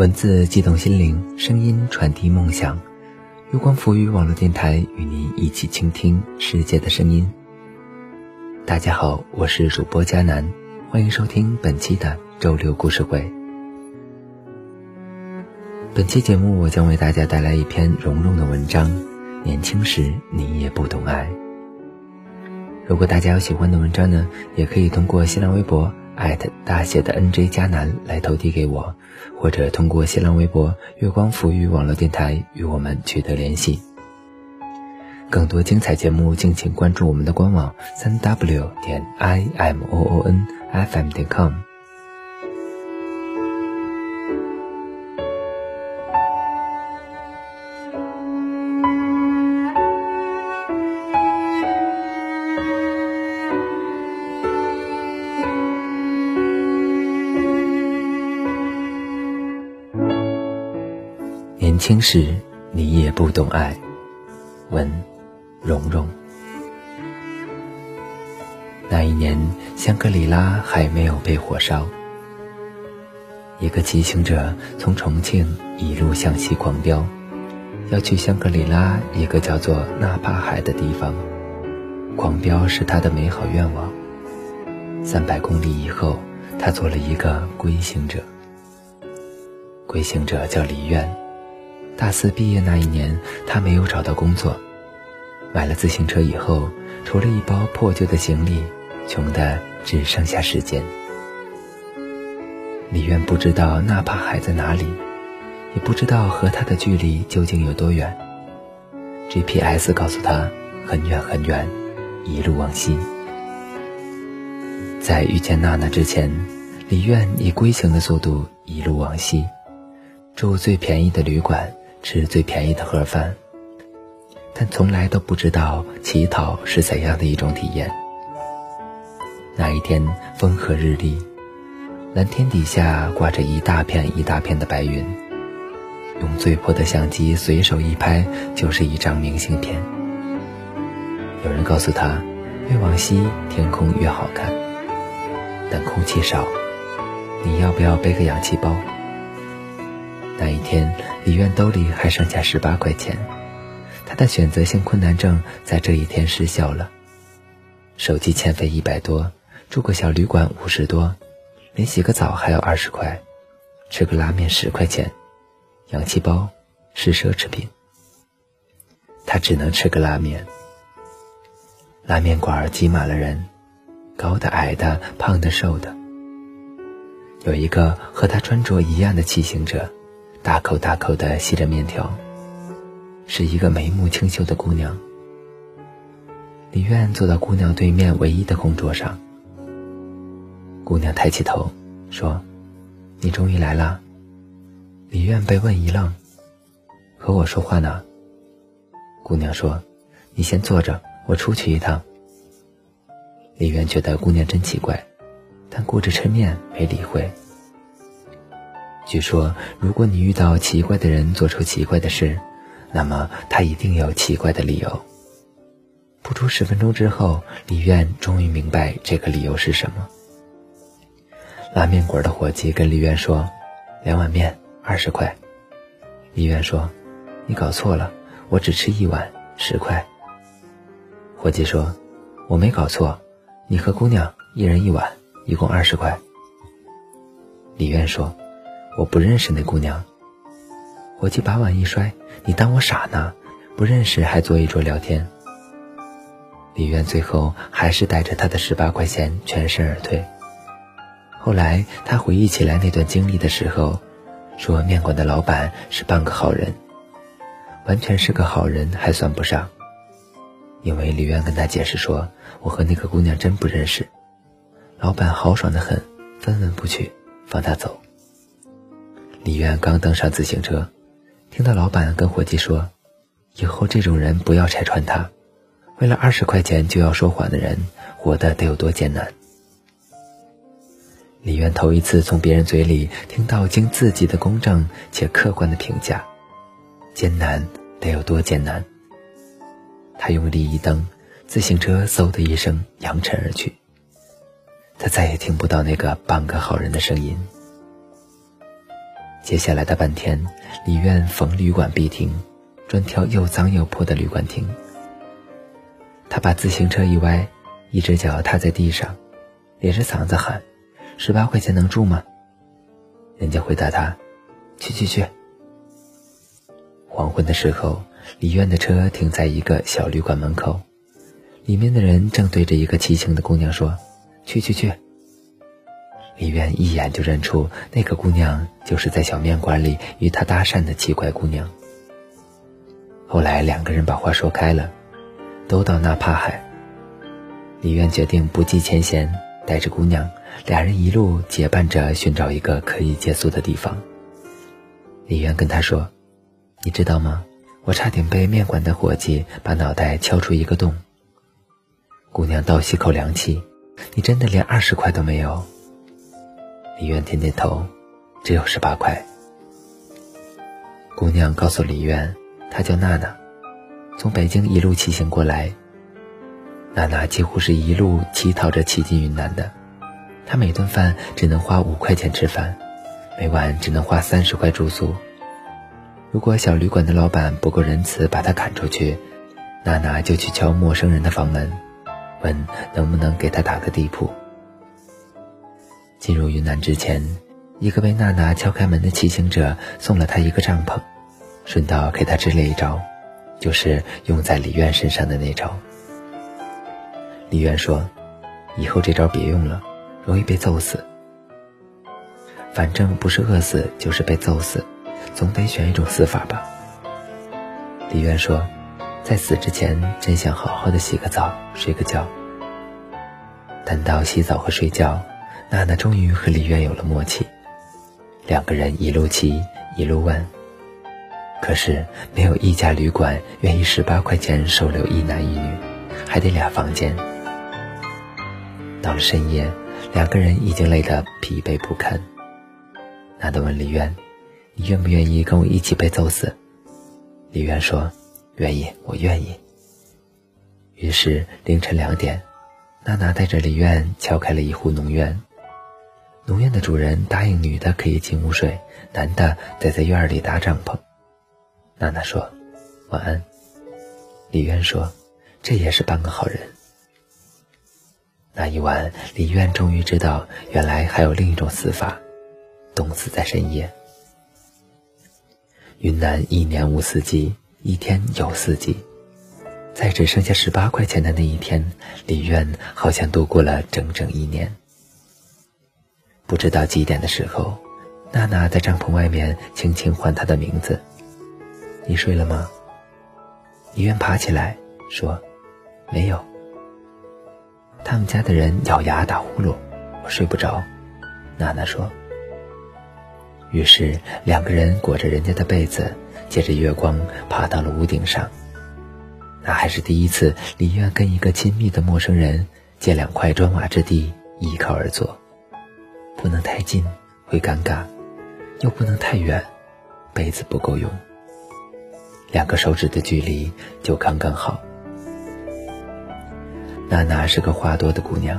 文字激动心灵，声音传递梦想。月光浮语网络电台与您一起倾听世界的声音。大家好，我是主播佳楠，欢迎收听本期的周六故事会。本期节目，我将为大家带来一篇蓉蓉的文章。年轻时，你也不懂爱。如果大家有喜欢的文章呢，也可以通过新浪微博。艾特大写的 NJ 加南来投递给我，或者通过新浪微博“月光浮语网络电台”与我们取得联系。更多精彩节目，敬请关注我们的官网：三 w 点 i m o o n f m 点 com。年轻时，你也不懂爱。文，蓉蓉。那一年，香格里拉还没有被火烧。一个骑行者从重庆一路向西狂飙，要去香格里拉一个叫做纳帕海的地方。狂飙是他的美好愿望。三百公里以后，他做了一个归行者。归行者叫李愿。大四毕业那一年，他没有找到工作，买了自行车以后，除了一包破旧的行李，穷的只剩下时间。李渊不知道纳帕海在哪里，也不知道和他的距离究竟有多远。GPS 告诉他很远很远，一路往西。在遇见娜娜之前，李渊以龟行的速度一路往西，住最便宜的旅馆。吃最便宜的盒饭，但从来都不知道乞讨是怎样的一种体验。那一天风和日丽，蓝天底下挂着一大片一大片的白云，用最破的相机随手一拍就是一张明信片。有人告诉他，越往西天空越好看，但空气少，你要不要背个氧气包？那一天，李院兜里还剩下十八块钱，他的选择性困难症在这一天失效了。手机欠费一百多，住个小旅馆五十多，连洗个澡还要二十块，吃个拉面十块钱，氧气包是奢侈品。他只能吃个拉面。拉面馆挤满了人，高的、矮的、胖的、瘦的，有一个和他穿着一样的骑行者。大口大口地吸着面条，是一个眉目清秀的姑娘。李苑坐到姑娘对面唯一的空桌上。姑娘抬起头说：“你终于来了。”李苑被问一愣：“和我说话呢？”姑娘说：“你先坐着，我出去一趟。”李苑觉得姑娘真奇怪，但顾着吃面没理会。据说，如果你遇到奇怪的人做出奇怪的事，那么他一定有奇怪的理由。不出十分钟之后，李苑终于明白这个理由是什么。拉面馆的伙计跟李苑说：“两碗面，二十块。”李苑说：“你搞错了，我只吃一碗，十块。”伙计说：“我没搞错，你和姑娘一人一碗，一共二十块。”李苑说。我不认识那姑娘。伙计把碗一摔：“你当我傻呢？不认识还坐一桌聊天。”李渊最后还是带着他的十八块钱全身而退。后来他回忆起来那段经历的时候，说面馆的老板是半个好人，完全是个好人还算不上，因为李渊跟他解释说：“我和那个姑娘真不认识。”老板豪爽的很，分文不取，放他走。李渊刚登上自行车，听到老板跟伙计说：“以后这种人不要拆穿他，为了二十块钱就要说谎的人，活得得有多艰难。”李渊头一次从别人嘴里听到经自己的公正且客观的评价，艰难得有多艰难。他用力一蹬，自行车嗖的一声扬尘而去，他再也听不到那个半个好人的声音。接下来的半天，李苑逢旅馆必停，专挑又脏又破的旅馆停。他把自行车一歪，一只脚踏在地上，咧着嗓子喊：“十八块钱能住吗？”人家回答他：“去去去。”黄昏的时候，李院的车停在一个小旅馆门口，里面的人正对着一个骑行的姑娘说：“去去去。”李院一眼就认出那个姑娘就是在小面馆里与他搭讪的奇怪姑娘。后来两个人把话说开了，都到纳帕海。李渊决定不计前嫌，带着姑娘，俩人一路结伴着寻找一个可以借宿的地方。李渊跟他说：“你知道吗？我差点被面馆的伙计把脑袋敲出一个洞。”姑娘倒吸口凉气：“你真的连二十块都没有？”李渊点点头，只有十八块。姑娘告诉李渊，她叫娜娜，从北京一路骑行过来。娜娜几乎是一路乞讨着骑进云南的，她每顿饭只能花五块钱吃饭，每晚只能花三十块住宿。如果小旅馆的老板不够仁慈，把她赶出去，娜娜就去敲陌生人的房门，问能不能给她打个地铺。进入云南之前，一个被娜娜敲开门的骑行者送了他一个帐篷，顺道给他支了一招，就是用在李渊身上的那招。李渊说：“以后这招别用了，容易被揍死。反正不是饿死就是被揍死，总得选一种死法吧。”李渊说：“在死之前，真想好好的洗个澡，睡个觉。谈到洗澡和睡觉。”娜娜终于和李渊有了默契，两个人一路骑一路问，可是没有一家旅馆愿意十八块钱收留一男一女，还得俩房间。到了深夜，两个人已经累得疲惫不堪。娜娜问李渊：“你愿不愿意跟我一起被揍死？”李渊说：“愿意，我愿意。”于是凌晨两点，娜娜带着李渊敲开了一户农院。农院的主人答应女的可以进屋睡，男的得在院里搭帐篷。娜娜说：“晚安。”李渊说：“这也是半个好人。”那一晚，李渊终于知道，原来还有另一种死法——冻死在深夜。云南一年无四季，一天有四季，在只剩下十八块钱的那一天，李渊好像度过了整整一年。不知道几点的时候，娜娜在帐篷外面轻轻唤他的名字：“你睡了吗？”李渊爬起来说：“没有。”他们家的人咬牙打呼噜，我睡不着。娜娜说。于是两个人裹着人家的被子，借着月光爬到了屋顶上。那还是第一次，李渊跟一个亲密的陌生人借两块砖瓦之地依靠而坐。不能太近，会尴尬；又不能太远，杯子不够用。两个手指的距离就刚刚好。娜娜是个话多的姑娘，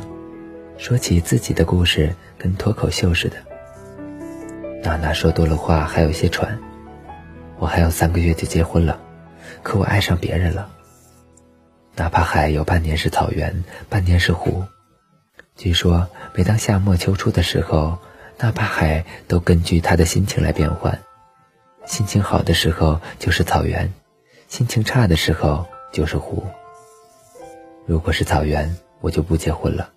说起自己的故事跟脱口秀似的。娜娜说多了话还有些喘。我还有三个月就结婚了，可我爱上别人了。哪怕海有半年是草原，半年是湖。据说，每当夏末秋初的时候，纳帕海都根据他的心情来变换。心情好的时候就是草原，心情差的时候就是湖。如果是草原，我就不结婚了。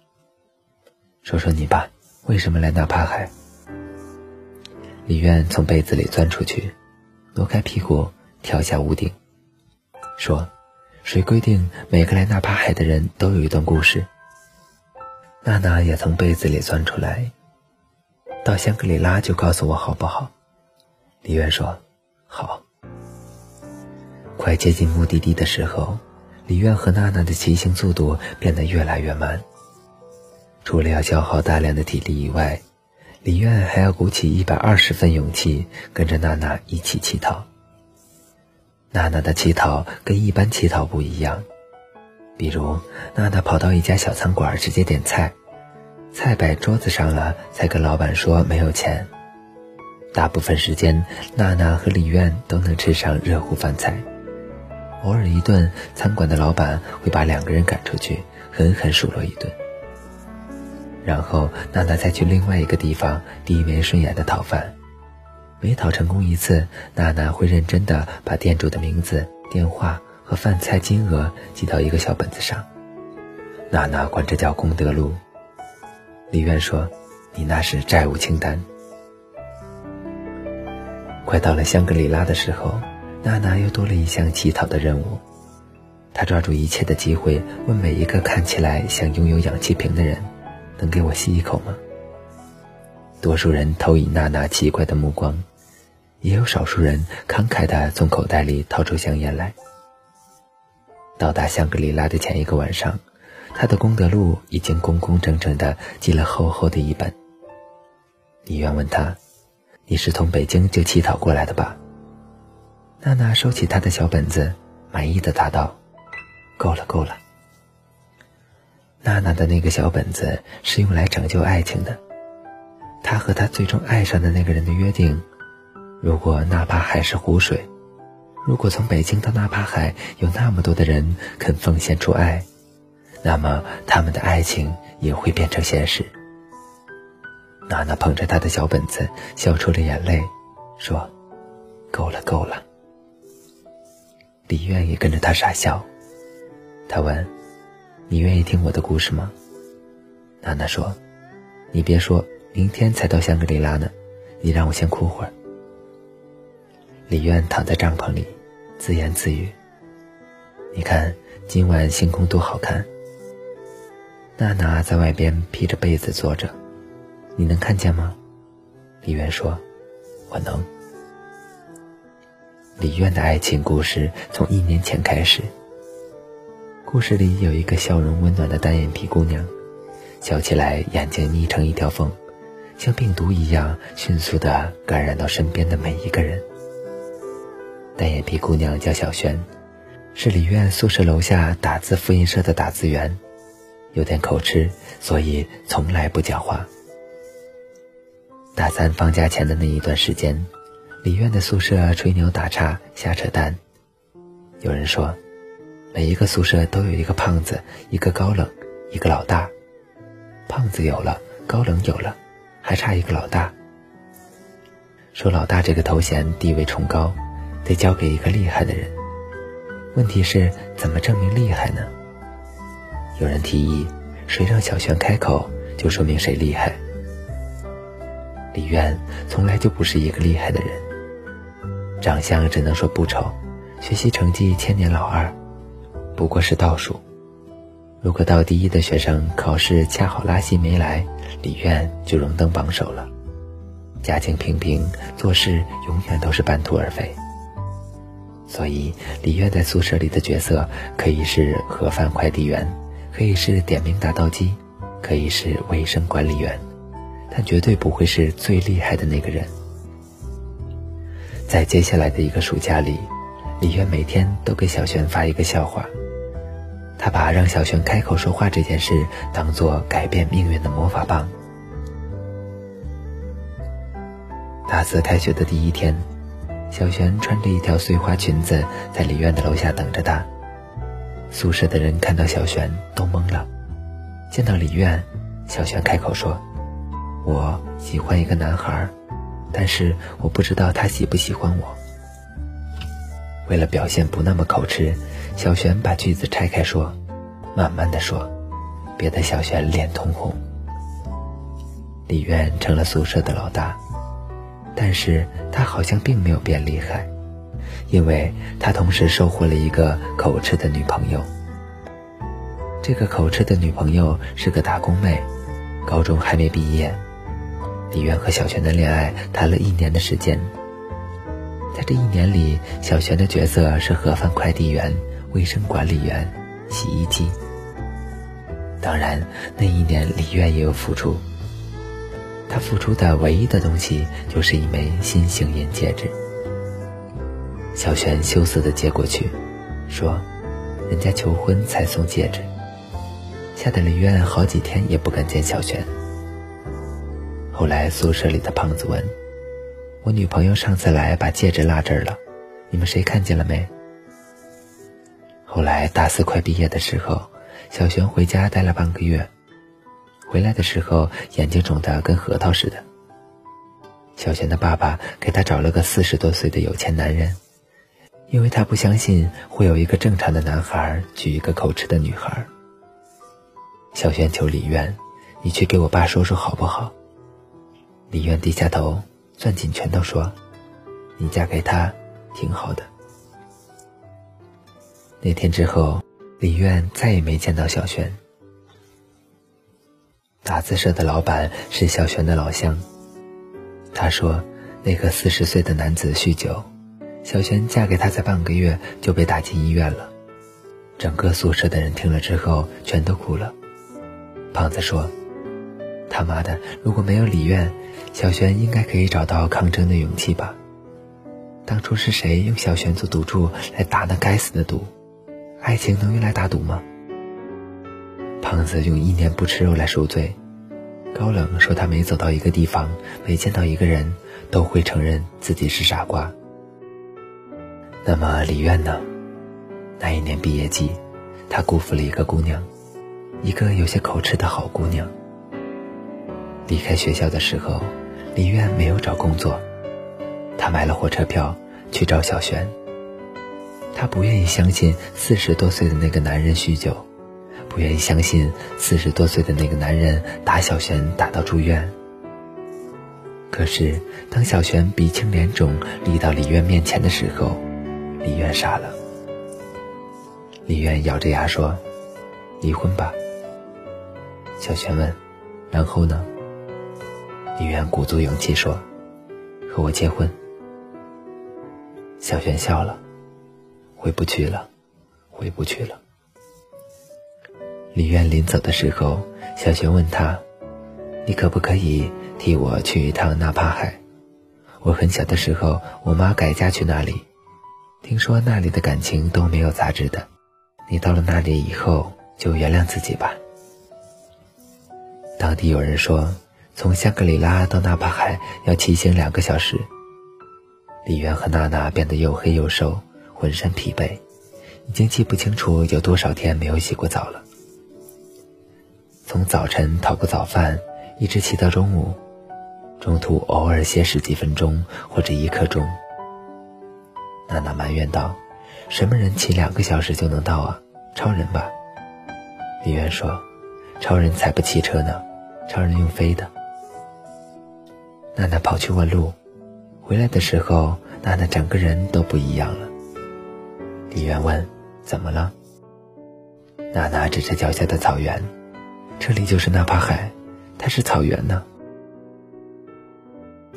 说说你吧，为什么来纳帕海？李渊从被子里钻出去，挪开屁股，跳下屋顶，说：“谁规定每个来纳帕海的人都有一段故事？”娜娜也从被子里钻出来，到香格里拉就告诉我好不好？李渊说：“好。”快接近目的地的时候，李渊和娜娜的骑行速度变得越来越慢。除了要消耗大量的体力以外，李渊还要鼓起一百二十分勇气跟着娜娜一起乞讨。娜娜的乞讨跟一般乞讨不一样。比如，娜娜跑到一家小餐馆直接点菜，菜摆桌子上了，才跟老板说没有钱。大部分时间，娜娜和李苑都能吃上热乎饭菜。偶尔一顿，餐馆的老板会把两个人赶出去，狠狠数落一顿。然后娜娜再去另外一个地方第一枚顺眼的讨饭。每讨成功一次，娜娜会认真的把店主的名字、电话和饭菜金额记到一个小本子上。娜娜管这叫功德录。李苑说：“你那是债务清单。”快到了香格里拉的时候，娜娜又多了一项乞讨的任务。她抓住一切的机会，问每一个看起来像拥有氧气瓶的人：“能给我吸一口吗？”多数人投以娜娜奇怪的目光，也有少数人慷慨地从口袋里掏出香烟来。到达香格里拉的前一个晚上，他的功德录已经工工整整的记了厚厚的一本。李渊问他。你是从北京就乞讨过来的吧？娜娜收起她的小本子，满意的答道：“够了，够了。”娜娜的那个小本子是用来拯救爱情的。她和她最终爱上的那个人的约定：如果哪怕还是湖水，如果从北京到纳帕海有那么多的人肯奉献出爱，那么他们的爱情也会变成现实。娜娜捧着他的小本子，笑出了眼泪，说：“够了，够了。”李愿也跟着他傻笑。他问：“你愿意听我的故事吗？”娜娜说：“你别说，明天才到香格里拉呢，你让我先哭会儿。”李愿躺在帐篷里，自言自语：“你看今晚星空多好看。”娜娜在外边披着被子坐着。你能看见吗？李渊说：“我能。”李渊的爱情故事从一年前开始。故事里有一个笑容温暖的单眼皮姑娘，笑起来眼睛眯成一条缝，像病毒一样迅速地感染到身边的每一个人。单眼皮姑娘叫小璇，是李院宿舍楼下打字复印社的打字员，有点口吃，所以从来不讲话。大三放假前的那一段时间，李院的宿舍吹牛打岔瞎扯淡。有人说，每一个宿舍都有一个胖子，一个高冷，一个老大。胖子有了，高冷有了，还差一个老大。说老大这个头衔地位崇高，得交给一个厉害的人。问题是怎么证明厉害呢？有人提议，谁让小璇开口，就说明谁厉害。李渊从来就不是一个厉害的人，长相只能说不丑，学习成绩千年老二，不过是倒数。如果到第一的学生考试恰好拉稀没来，李渊就荣登榜首了。家境平平，做事永远都是半途而废。所以李月在宿舍里的角色可以是盒饭快递员，可以是点名打道机，可以是卫生管理员。但绝对不会是最厉害的那个人。在接下来的一个暑假里，李渊每天都给小璇发一个笑话。他把让小璇开口说话这件事当做改变命运的魔法棒。大四开学的第一天，小璇穿着一条碎花裙子在李院的楼下等着他。宿舍的人看到小璇都懵了，见到李院，小璇开口说。我喜欢一个男孩，但是我不知道他喜不喜欢我。为了表现不那么口吃，小璇把句子拆开说，慢慢的说，别的小璇脸通红。李渊成了宿舍的老大，但是他好像并没有变厉害，因为他同时收获了一个口吃的女朋友。这个口吃的女朋友是个打工妹，高中还没毕业。李渊和小璇的恋爱谈了一年的时间，在这一年里，小璇的角色是盒饭快递员、卫生管理员、洗衣机。当然，那一年李渊也有付出。他付出的唯一的东西就是一枚心形银戒指。小璇羞涩的接过去，说：“人家求婚才送戒指。”吓得林渊好几天也不敢见小璇。后来宿舍里的胖子问：“我女朋友上次来把戒指落这儿了，你们谁看见了没？”后来大四快毕业的时候，小璇回家待了半个月，回来的时候眼睛肿得跟核桃似的。小璇的爸爸给他找了个四十多岁的有钱男人，因为他不相信会有一个正常的男孩娶一个口吃的女孩。小璇求李渊：“你去给我爸说说好不好？”李渊低下头，攥紧拳头说：“你嫁给他，挺好的。”那天之后，李渊再也没见到小璇。打字社的老板是小璇的老乡。他说：“那个四十岁的男子酗酒，小璇嫁给他才半个月就被打进医院了。”整个宿舍的人听了之后全都哭了。胖子说：“他妈的，如果没有李院，小璇应该可以找到抗争的勇气吧？当初是谁用小璇做赌注来打那该死的赌？爱情能用来打赌吗？”胖子用一年不吃肉来赎罪。高冷说：“他每走到一个地方，每见到一个人，都会承认自己是傻瓜。”那么李苑呢？那一年毕业季，他辜负了一个姑娘，一个有些口吃的好姑娘。离开学校的时候，李苑没有找工作，他买了火车票去找小璇。他不愿意相信四十多岁的那个男人酗酒。不愿意相信四十多岁的那个男人打小璇打到住院。可是当小璇鼻青脸肿立到李渊面前的时候，李渊傻了。李渊咬着牙说：“离婚吧。”小璇问：“然后呢？”李渊鼓足勇气说：“和我结婚。”小璇笑了：“回不去了，回不去了。”李渊临走的时候，小熊问他：“你可不可以替我去一趟纳帕海？我很小的时候，我妈改嫁去那里，听说那里的感情都没有杂质的。你到了那里以后，就原谅自己吧。”当地有人说，从香格里拉到纳帕海要骑行两个小时。李渊和娜娜变得又黑又瘦，浑身疲惫，已经记不清楚有多少天没有洗过澡了。从早晨讨个早饭，一直骑到中午，中途偶尔歇十几分钟或者一刻钟。娜娜埋怨道：“什么人骑两个小时就能到啊？超人吧？”李渊说：“超人才不骑车呢，超人用飞的。”娜娜跑去问路，回来的时候，娜娜整个人都不一样了。李渊问：“怎么了？”娜娜指着脚下的草原。这里就是纳帕海，它是草原呢。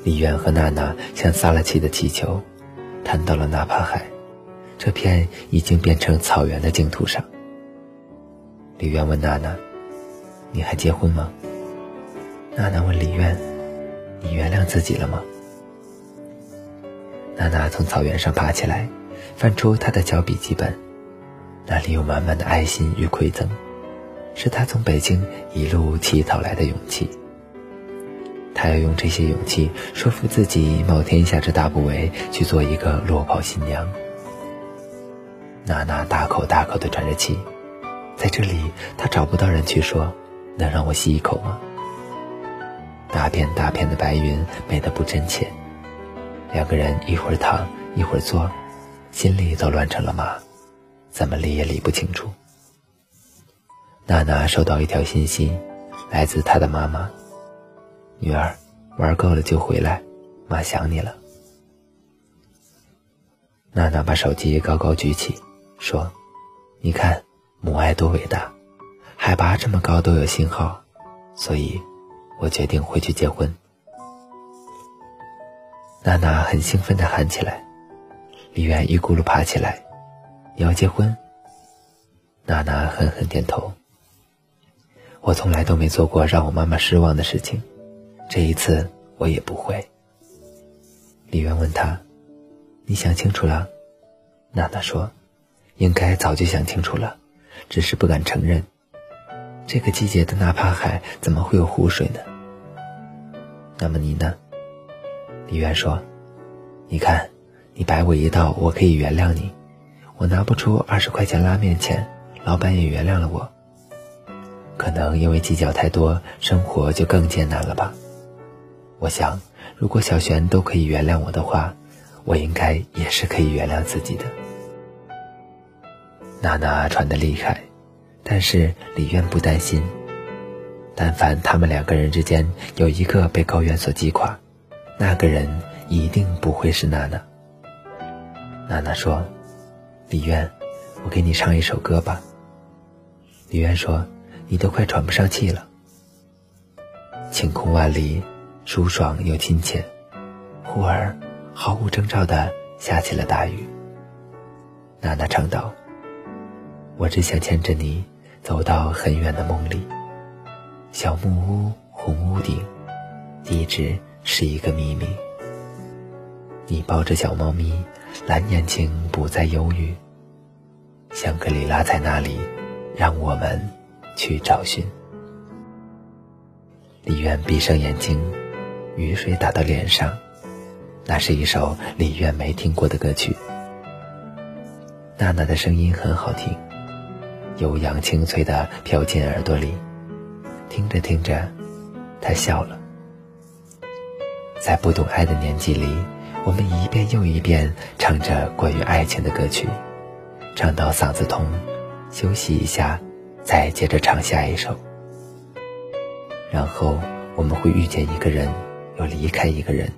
李渊和娜娜像撒了气的气球，弹到了纳帕海，这片已经变成草原的净土上。李渊问娜娜：“你还结婚吗？”娜娜问李渊：“你原谅自己了吗？”娜娜从草原上爬起来，翻出她的小笔记本，那里有满满的爱心与馈赠。是他从北京一路乞讨来的勇气。他要用这些勇气说服自己，冒天下之大不韪去做一个落跑新娘。娜娜大口大口的喘着气，在这里，她找不到人去说，能让我吸一口吗？大片大片的白云，美得不真切。两个人一会儿躺一会儿坐，心里都乱成了麻，怎么理也理不清楚。娜娜收到一条信息，来自她的妈妈：“女儿，玩够了就回来，妈想你了。”娜娜把手机高高举起，说：“你看，母爱多伟大，海拔这么高都有信号，所以，我决定回去结婚。”娜娜很兴奋地喊起来，李媛一咕噜爬起来：“你要结婚？”娜娜狠狠点头。我从来都没做过让我妈妈失望的事情，这一次我也不会。李渊问他：“你想清楚了？”娜娜说：“应该早就想清楚了，只是不敢承认。这个季节的纳帕海怎么会有湖水呢？”那么你呢？李渊说：“你看，你摆我一道，我可以原谅你；我拿不出二十块钱拉面钱，老板也原谅了我。可能因为计较太多，生活就更艰难了吧？我想，如果小璇都可以原谅我的话，我应该也是可以原谅自己的。娜娜喘得厉害，但是李渊不担心。但凡他们两个人之间有一个被高原所击垮，那个人一定不会是娜娜。娜娜说：“李渊，我给你唱一首歌吧。”李渊说：“你都快喘不上气了。”晴空万里，舒爽又亲切。忽而，毫无征兆的下起了大雨。娜娜唱道：“我只想牵着你，走到很远的梦里。”小木屋，红屋顶，地址是一个秘密。你抱着小猫咪，蓝眼睛不再忧郁。香格里拉在那里，让我们去找寻。李渊闭上眼睛，雨水打到脸上，那是一首李渊没听过的歌曲。娜娜的声音很好听，悠扬清脆的飘进耳朵里。听着听着，他笑了。在不懂爱的年纪里，我们一遍又一遍唱着关于爱情的歌曲，唱到嗓子痛，休息一下，再接着唱下一首。然后我们会遇见一个人，又离开一个人，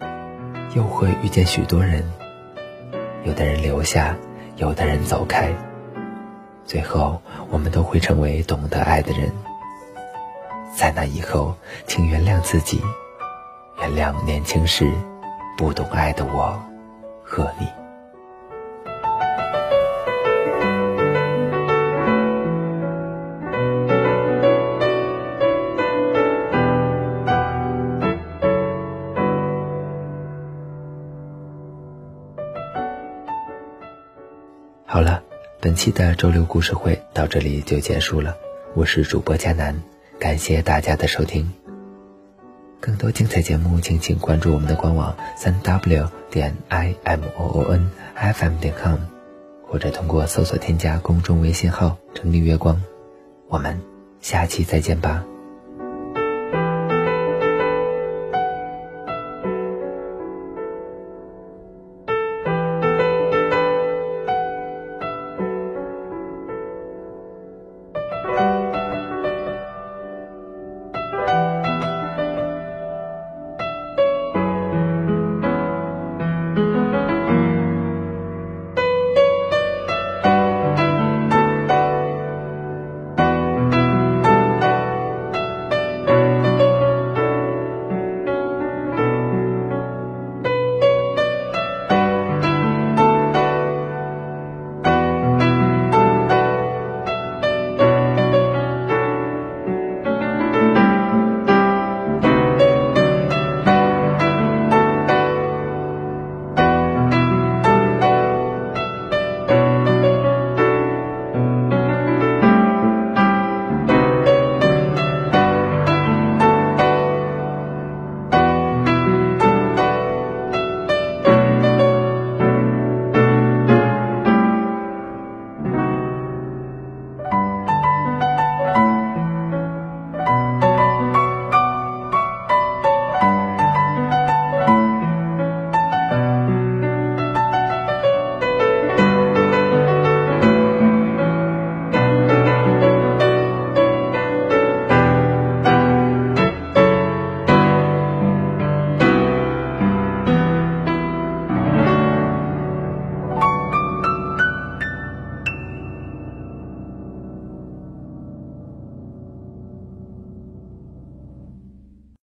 又会遇见许多人。有的人留下，有的人走开，最后我们都会成为懂得爱的人。在那以后，请原谅自己，原谅年轻时不懂爱的我和你。好了，本期的周六故事会到这里就结束了。我是主播佳楠。感谢大家的收听。更多精彩节目，敬请关注我们的官网三 w 点 i m o o n f m 点 com，或者通过搜索添加公众微信号“城里月光”。我们下期再见吧。